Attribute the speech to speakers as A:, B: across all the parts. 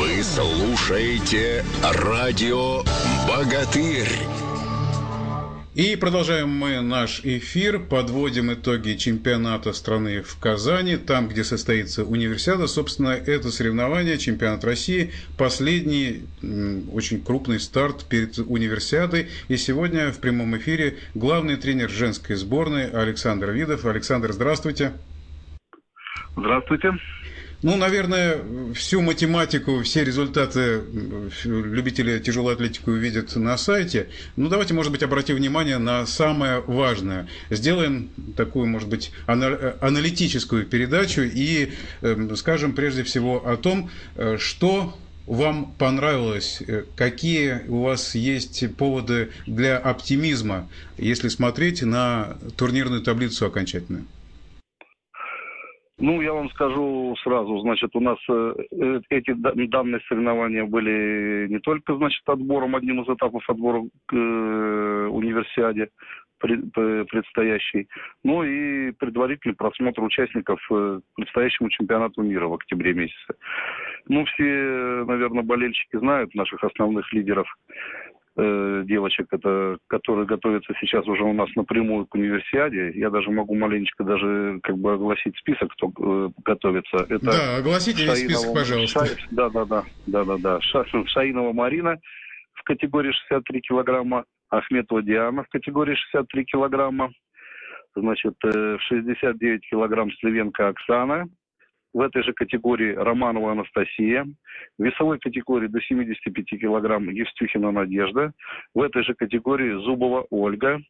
A: Вы слушаете радио «Богатырь».
B: И продолжаем мы наш эфир, подводим итоги чемпионата страны в Казани, там, где состоится универсиада. Собственно, это соревнование, чемпионат России, последний очень крупный старт перед универсиадой. И сегодня в прямом эфире главный тренер женской сборной Александр Видов. Александр, здравствуйте.
C: Здравствуйте.
B: Ну, наверное, всю математику, все результаты любители тяжелой атлетики увидят на сайте. Ну, давайте, может быть, обратим внимание на самое важное. Сделаем такую, может быть, аналитическую передачу и эм, скажем прежде всего о том, э, что вам понравилось, э, какие у вас есть поводы для оптимизма, если смотреть на турнирную таблицу окончательную.
C: Ну, я вам скажу сразу, значит, у нас э, э эти данные соревнования были не только, значит, отбором, одним из этапов отбора к э, универсиаде предстоящей, но и предварительный просмотр участников предстоящему чемпионату мира в октябре месяце. Ну, все, наверное, болельщики знают наших основных лидеров э, девочек, это, которые готовятся сейчас уже у нас напрямую к универсиаде. Я даже могу маленечко даже как бы огласить список, кто э, готовится.
B: Это да, огласите Шаинова, весь список, пожалуйста.
C: Ша, да, да, да, да, да, да. Ша, Шаинова Марина в категории 63 килограмма, Ахметова Диана в категории 63 килограмма, значит, э, в 69 килограмм Сливенко Оксана, в этой же категории Романова Анастасия, в весовой категории до 75 килограмм Евстюхина Надежда, в этой же категории Зубова Ольга,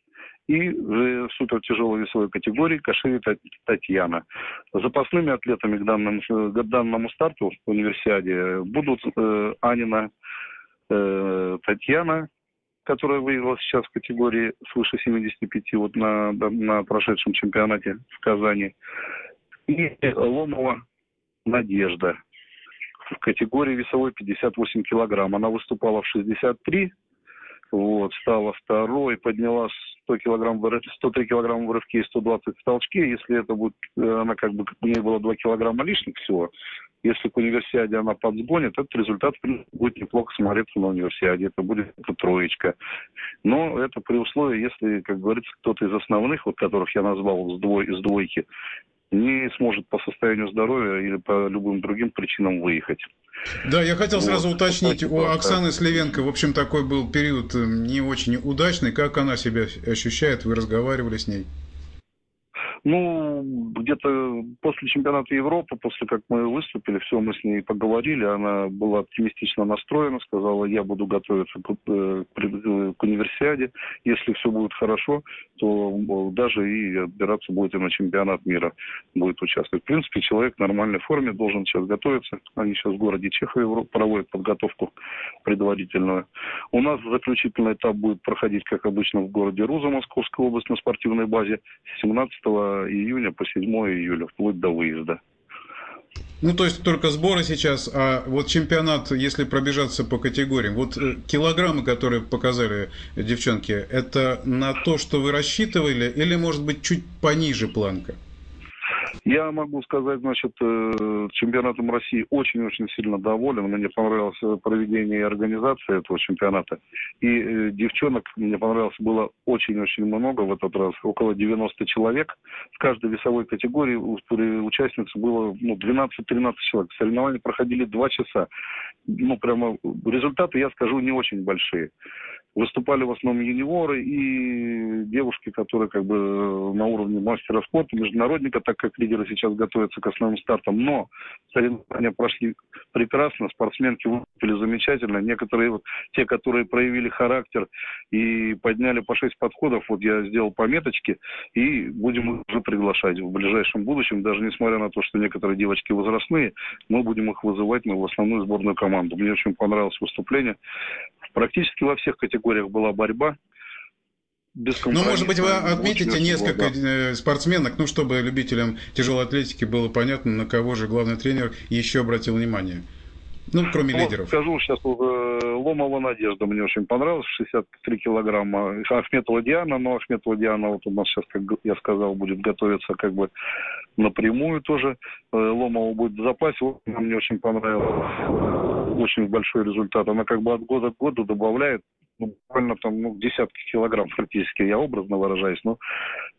C: и в супер тяжелой весовой категории Кашири Татьяна. Запасными атлетами к данному, к данному старту в универсиаде будут э, Анина э, Татьяна, которая выиграла сейчас в категории свыше 75 вот на, на прошедшем чемпионате в Казани, и Ломова Надежда в категории весовой 58 килограмм. Она выступала в 63, вот, стала второй, подняла 100 килограмм, 103 килограмма в рывке и 120 в толчке. Если это будет, она как бы, у нее было 2 килограмма лишних всего, если к универсиаде она подсгонит, этот результат будет неплохо смотреться на универсиаде. Это будет это троечка. Но это при условии, если, как говорится, кто-то из основных, вот которых я назвал с, двой, с двойки, не сможет по состоянию здоровья или по любым другим причинам выехать.
B: Да, я хотел вот. сразу уточнить, у Оксаны Сливенко, в общем, такой был период э, не очень удачный. Как она себя ощущает? Вы разговаривали с ней?
C: Ну, где-то после чемпионата Европы, после как мы выступили, все, мы с ней поговорили, она была оптимистично настроена, сказала, я буду готовиться к, э, к, универсиаде, если все будет хорошо, то даже и отбираться будет и на чемпионат мира, будет участвовать. В принципе, человек в нормальной форме должен сейчас готовиться, они сейчас в городе Чехове проводят подготовку предварительную. У нас заключительный этап будет проходить, как обычно, в городе Руза, Московской области, на спортивной базе, 17 июня по 7 июля, вплоть до выезда.
B: Ну, то есть только сборы сейчас, а вот чемпионат, если пробежаться по категориям, вот э, килограммы, которые показали девчонки, это на то, что вы рассчитывали, или, может быть, чуть пониже планка?
C: Я могу сказать, значит, э, чемпионатом России очень-очень сильно доволен. Мне понравилось проведение и организация этого чемпионата. И э, девчонок мне понравилось было очень-очень много в этот раз. Около 90 человек. В каждой весовой категории участниц было ну, 12-13 человек. Соревнования проходили 2 часа. Ну, прямо результаты, я скажу, не очень большие выступали в основном юниоры и девушки, которые как бы на уровне мастера спорта, международника, так как лидеры сейчас готовятся к основным стартам. Но соревнования прошли прекрасно, спортсменки выступили замечательно. Некоторые, вот, те, которые проявили характер и подняли по шесть подходов, вот я сделал пометочки, и будем их уже приглашать в ближайшем будущем, даже несмотря на то, что некоторые девочки возрастные, мы будем их вызывать на в основную сборную команду. Мне очень понравилось выступление. Практически во всех категориях была борьба.
B: Ну, может быть, вы отметите несколько да. спортсменок, ну, чтобы любителям тяжелой атлетики было понятно, на кого же главный тренер еще обратил внимание. Ну, кроме ну, лидеров.
C: Скажу сейчас, э, Ломова Надежда мне очень понравилась, 63 килограмма. Ахметова Диана, но Ахметова Диана вот у нас сейчас, как я сказал, будет готовиться как бы напрямую тоже. Э, Ломова будет в запасе, вот, мне очень понравилось. Очень большой результат. Она как бы от года к году добавляет ну, буквально там ну, десятки килограмм практически, я образно выражаюсь, но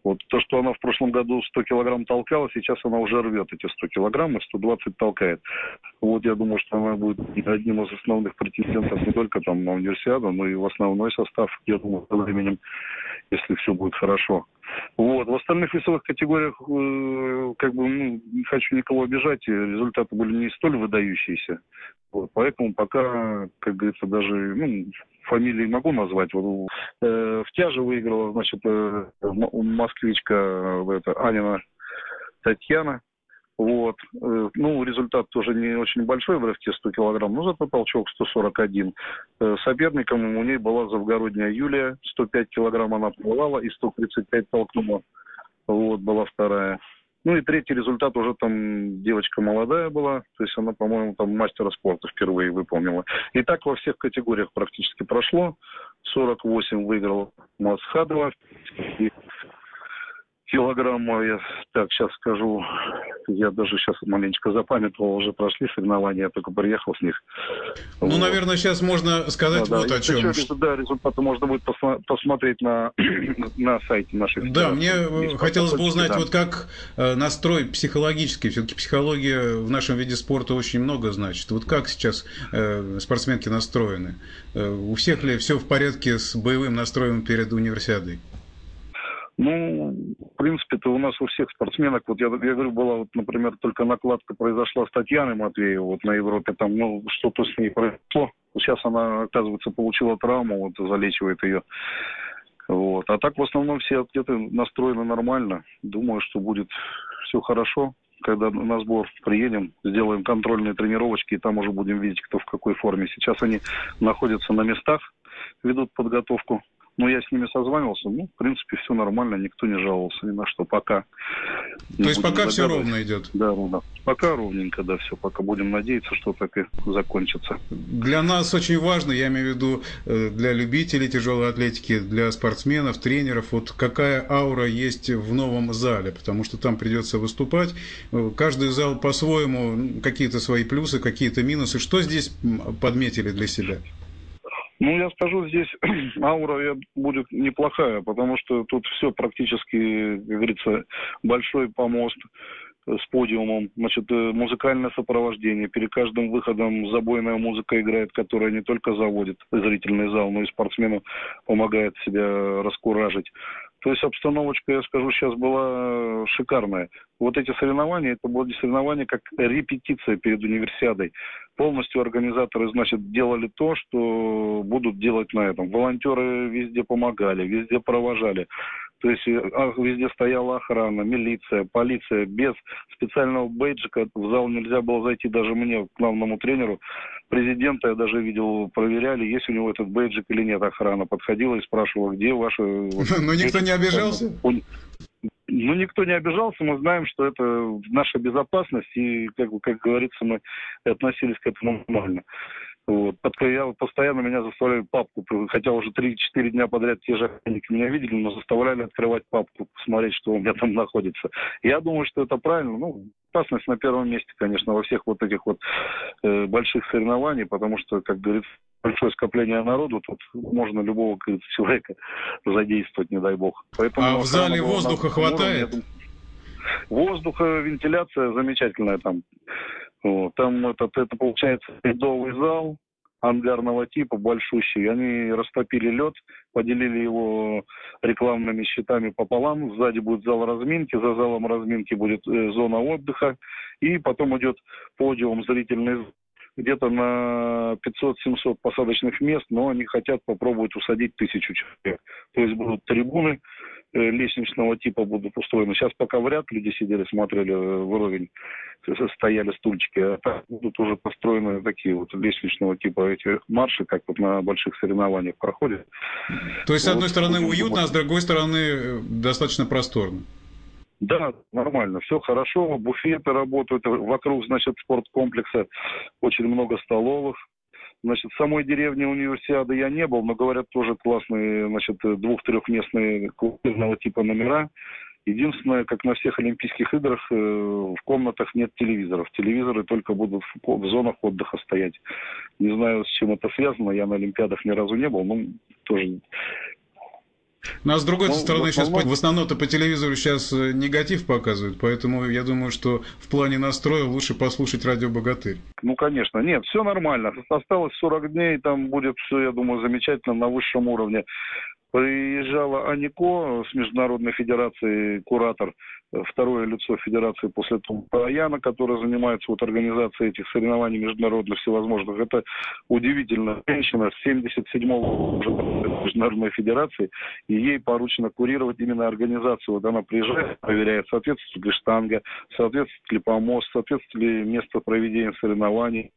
C: вот то, что она в прошлом году 100 килограмм толкала, сейчас она уже рвет эти 100 килограмм и 120 толкает. Вот я думаю, что она будет одним из основных претендентов не только там на универсиаду, но и в основной состав, я думаю, со временем, если все будет хорошо. Вот. В остальных весовых категориях, э, как бы, ну, не хочу никого обижать, результаты были не столь выдающиеся. Вот. Поэтому пока, как говорится, даже, ну, фамилии могу назвать. Вот, э, в тяже выиграла, значит, э, москвичка э, это, Анина Татьяна. Вот. Э, ну, результат тоже не очень большой в рывке 100 килограмм, но зато толчок 141. Э, соперником у ней была завгородняя Юлия, 105 килограмм она плывала и 135 толкнула. Вот, была вторая. Ну и третий результат уже там девочка молодая была, то есть она, по-моему, там мастера спорта впервые выполнила. И так во всех категориях практически прошло. 48 выиграл Масхадова, килограмма, я так сейчас скажу, я даже сейчас маленечко запамятовал, уже прошли соревнования, я только приехал с них.
B: Ну, вот. наверное, сейчас можно сказать да, вот да. о чем.
C: Еще, да, результаты можно будет посмотреть на, на сайте наших.
B: Да, мне хотелось бы узнать, да. вот как э, настрой психологический, все-таки психология в нашем виде спорта очень много значит. Вот как сейчас э, спортсменки настроены? Э, у всех ли все в порядке с боевым настроем перед универсиадой?
C: Ну, в принципе-то у нас у всех спортсменок, вот я, я говорю, была вот, например, только накладка произошла с Татьяной Матвеевой вот на Европе, там, ну, что-то с ней произошло. Сейчас она, оказывается, получила травму, вот, залечивает ее. Вот. А так, в основном, все где-то настроены нормально. Думаю, что будет все хорошо. Когда на сбор приедем, сделаем контрольные тренировочки, и там уже будем видеть, кто в какой форме. Сейчас они находятся на местах, ведут подготовку. Ну, я с ними созванивался, ну, в принципе, все нормально, никто не жаловался ни на что, пока.
B: То есть пока все ровно идет?
C: Да, да, пока ровненько, да, все, пока будем надеяться, что так и закончится.
B: Для нас очень важно, я имею в виду э, для любителей тяжелой атлетики, для спортсменов, тренеров, вот какая аура есть в новом зале, потому что там придется выступать. Э, каждый зал по-своему, какие-то свои плюсы, какие-то минусы. Что здесь подметили для себя?
C: Ну, я скажу, здесь аура будет неплохая, потому что тут все практически, как говорится, большой помост с подиумом, значит, э, музыкальное сопровождение. Перед каждым выходом забойная музыка играет, которая не только заводит зрительный зал, но и спортсмену помогает себя раскуражить. То есть обстановочка, я скажу, сейчас была шикарная. Вот эти соревнования, это были соревнования как репетиция перед универсиадой. Полностью организаторы, значит, делали то, что будут делать на этом. Волонтеры везде помогали, везде провожали. То есть э, а, везде стояла охрана, милиция, полиция. Без специального бейджика в зал нельзя было зайти даже мне, главному тренеру. Президента я даже видел, проверяли, есть у него этот бейджик или нет охрана. Подходила и спрашивала, где ваши...
B: Но никто не обижался?
C: Ну, никто не обижался, мы знаем, что это наша безопасность, и, как, как говорится, мы относились к этому нормально. Вот. Постоянно меня заставляли папку, хотя уже 3-4 дня подряд те же охранники меня видели, но заставляли открывать папку, посмотреть, что у меня там находится. Я думаю, что это правильно. Ну, опасность на первом месте, конечно, во всех вот этих вот э, больших соревнованиях, потому что, как говорится, большое скопление народу, тут можно любого человека задействовать, не дай бог.
B: Поэтому а в зале воздуха хватает? Уровне,
C: воздуха, вентиляция замечательная там. Вот. Там этот, это получается ледовый зал ангарного типа, большущий. Они растопили лед, поделили его рекламными щитами пополам. Сзади будет зал разминки, за залом разминки будет э, зона отдыха. И потом идет подиум зрительный где-то на 500-700 посадочных мест, но они хотят попробовать усадить тысячу человек. То есть будут трибуны, лестничного типа будут устроены. Сейчас пока в ряд люди сидели, смотрели э, в уровень, стояли стульчики, а так будут уже построены такие вот лестничного типа эти марши, как вот на больших соревнованиях проходят.
B: То есть, с одной стороны, уютно, а с другой стороны, э, достаточно просторно.
C: Да, нормально, все хорошо. Буфеты работают. Вокруг, значит, спорткомплекса очень много столовых. Значит, в самой деревне универсиады я не был, но говорят, тоже классные, значит, двух-трехместные квартирного типа номера. Единственное, как на всех Олимпийских играх, э, в комнатах нет телевизоров. Телевизоры только будут в зонах отдыха стоять. Не знаю, с чем это связано. Я на Олимпиадах ни разу не был. но тоже
B: а с другой ну, стороны, в основном... сейчас в основном-то по телевизору сейчас э, негатив показывают, поэтому я думаю, что в плане настроя лучше послушать радио «Богатырь».
C: Ну, конечно. Нет, все нормально. Осталось 40 дней, там будет все, я думаю, замечательно на высшем уровне. Приезжала Анико с Международной Федерации, куратор, э, второе лицо Федерации после Тумпаяна, который занимается вот организацией этих соревнований международных всевозможных. Это удивительная женщина с 77-го уже Международной Федерации, и ей поручено курировать именно организацию. Вот она приезжает, проверяет, соответствует ли штанга, соответствует ли помост, соответствует ли место проведения соревнований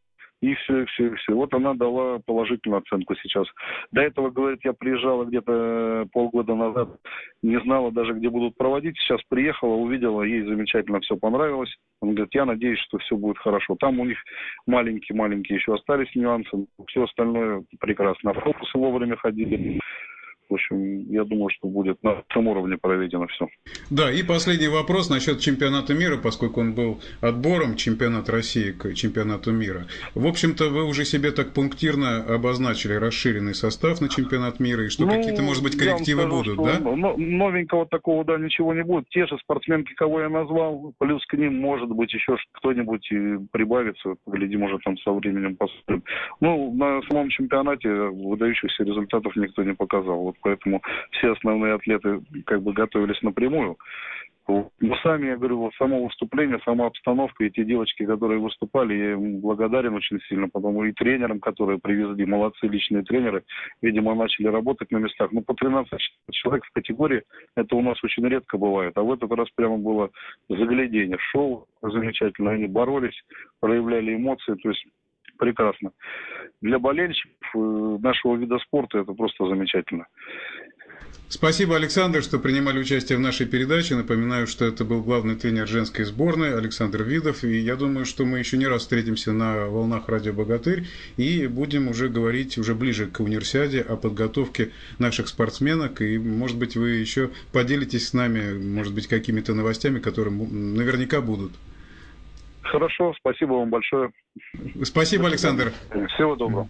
C: и все, все, все. Вот она дала положительную оценку сейчас. До этого, говорит, я приезжала где-то полгода назад, не знала даже, где будут проводить. Сейчас приехала, увидела, ей замечательно все понравилось. Он говорит, я надеюсь, что все будет хорошо. Там у них маленькие-маленькие еще остались нюансы. Все остальное прекрасно. Автобусы вовремя ходили. В общем, я думаю, что будет на этом уровне проведено все.
B: Да, и последний вопрос насчет чемпионата мира, поскольку он был отбором чемпионата России к чемпионату мира. В общем-то, вы уже себе так пунктирно обозначили расширенный состав на чемпионат мира, и что ну, какие-то, может быть, коррективы скажу, будут, да?
C: Новенького такого, да, ничего не будет. Те же спортсменки, кого я назвал, плюс к ним, может быть, еще кто-нибудь прибавится. Глядим, уже там со временем посмотрим. Ну, на самом чемпионате выдающихся результатов никто не показал вот поэтому все основные атлеты как бы готовились напрямую. Но сами, я говорю, вот само выступление, сама обстановка, и те девочки, которые выступали, я им благодарен очень сильно, потому и тренерам, которые привезли, молодцы личные тренеры, видимо, начали работать на местах. Ну, по 13 человек в категории, это у нас очень редко бывает, а в этот раз прямо было заглядение, шоу замечательно, они боролись, проявляли эмоции, то есть прекрасно. Для болельщиков э, нашего вида спорта это просто замечательно.
B: Спасибо, Александр, что принимали участие в нашей передаче. Напоминаю, что это был главный тренер женской сборной Александр Видов. И я думаю, что мы еще не раз встретимся на волнах радио «Богатырь» и будем уже говорить уже ближе к универсиаде о подготовке наших спортсменок. И, может быть, вы еще поделитесь с нами, может быть, какими-то новостями, которые наверняка будут.
C: Хорошо, спасибо вам большое.
B: Спасибо, Александр.
C: Всего доброго.